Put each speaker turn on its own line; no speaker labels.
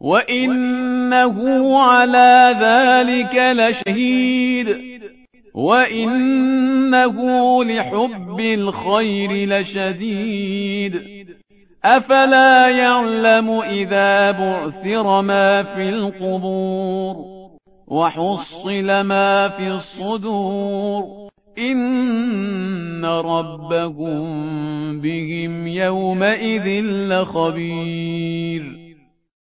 وإنه على ذلك لشهيد. وإنه لحب الخير لشديد. أفلا يعلم إذا بعثر ما في القبور وحصل ما في الصدور. إن ربهم بهم يومئذ لخبير.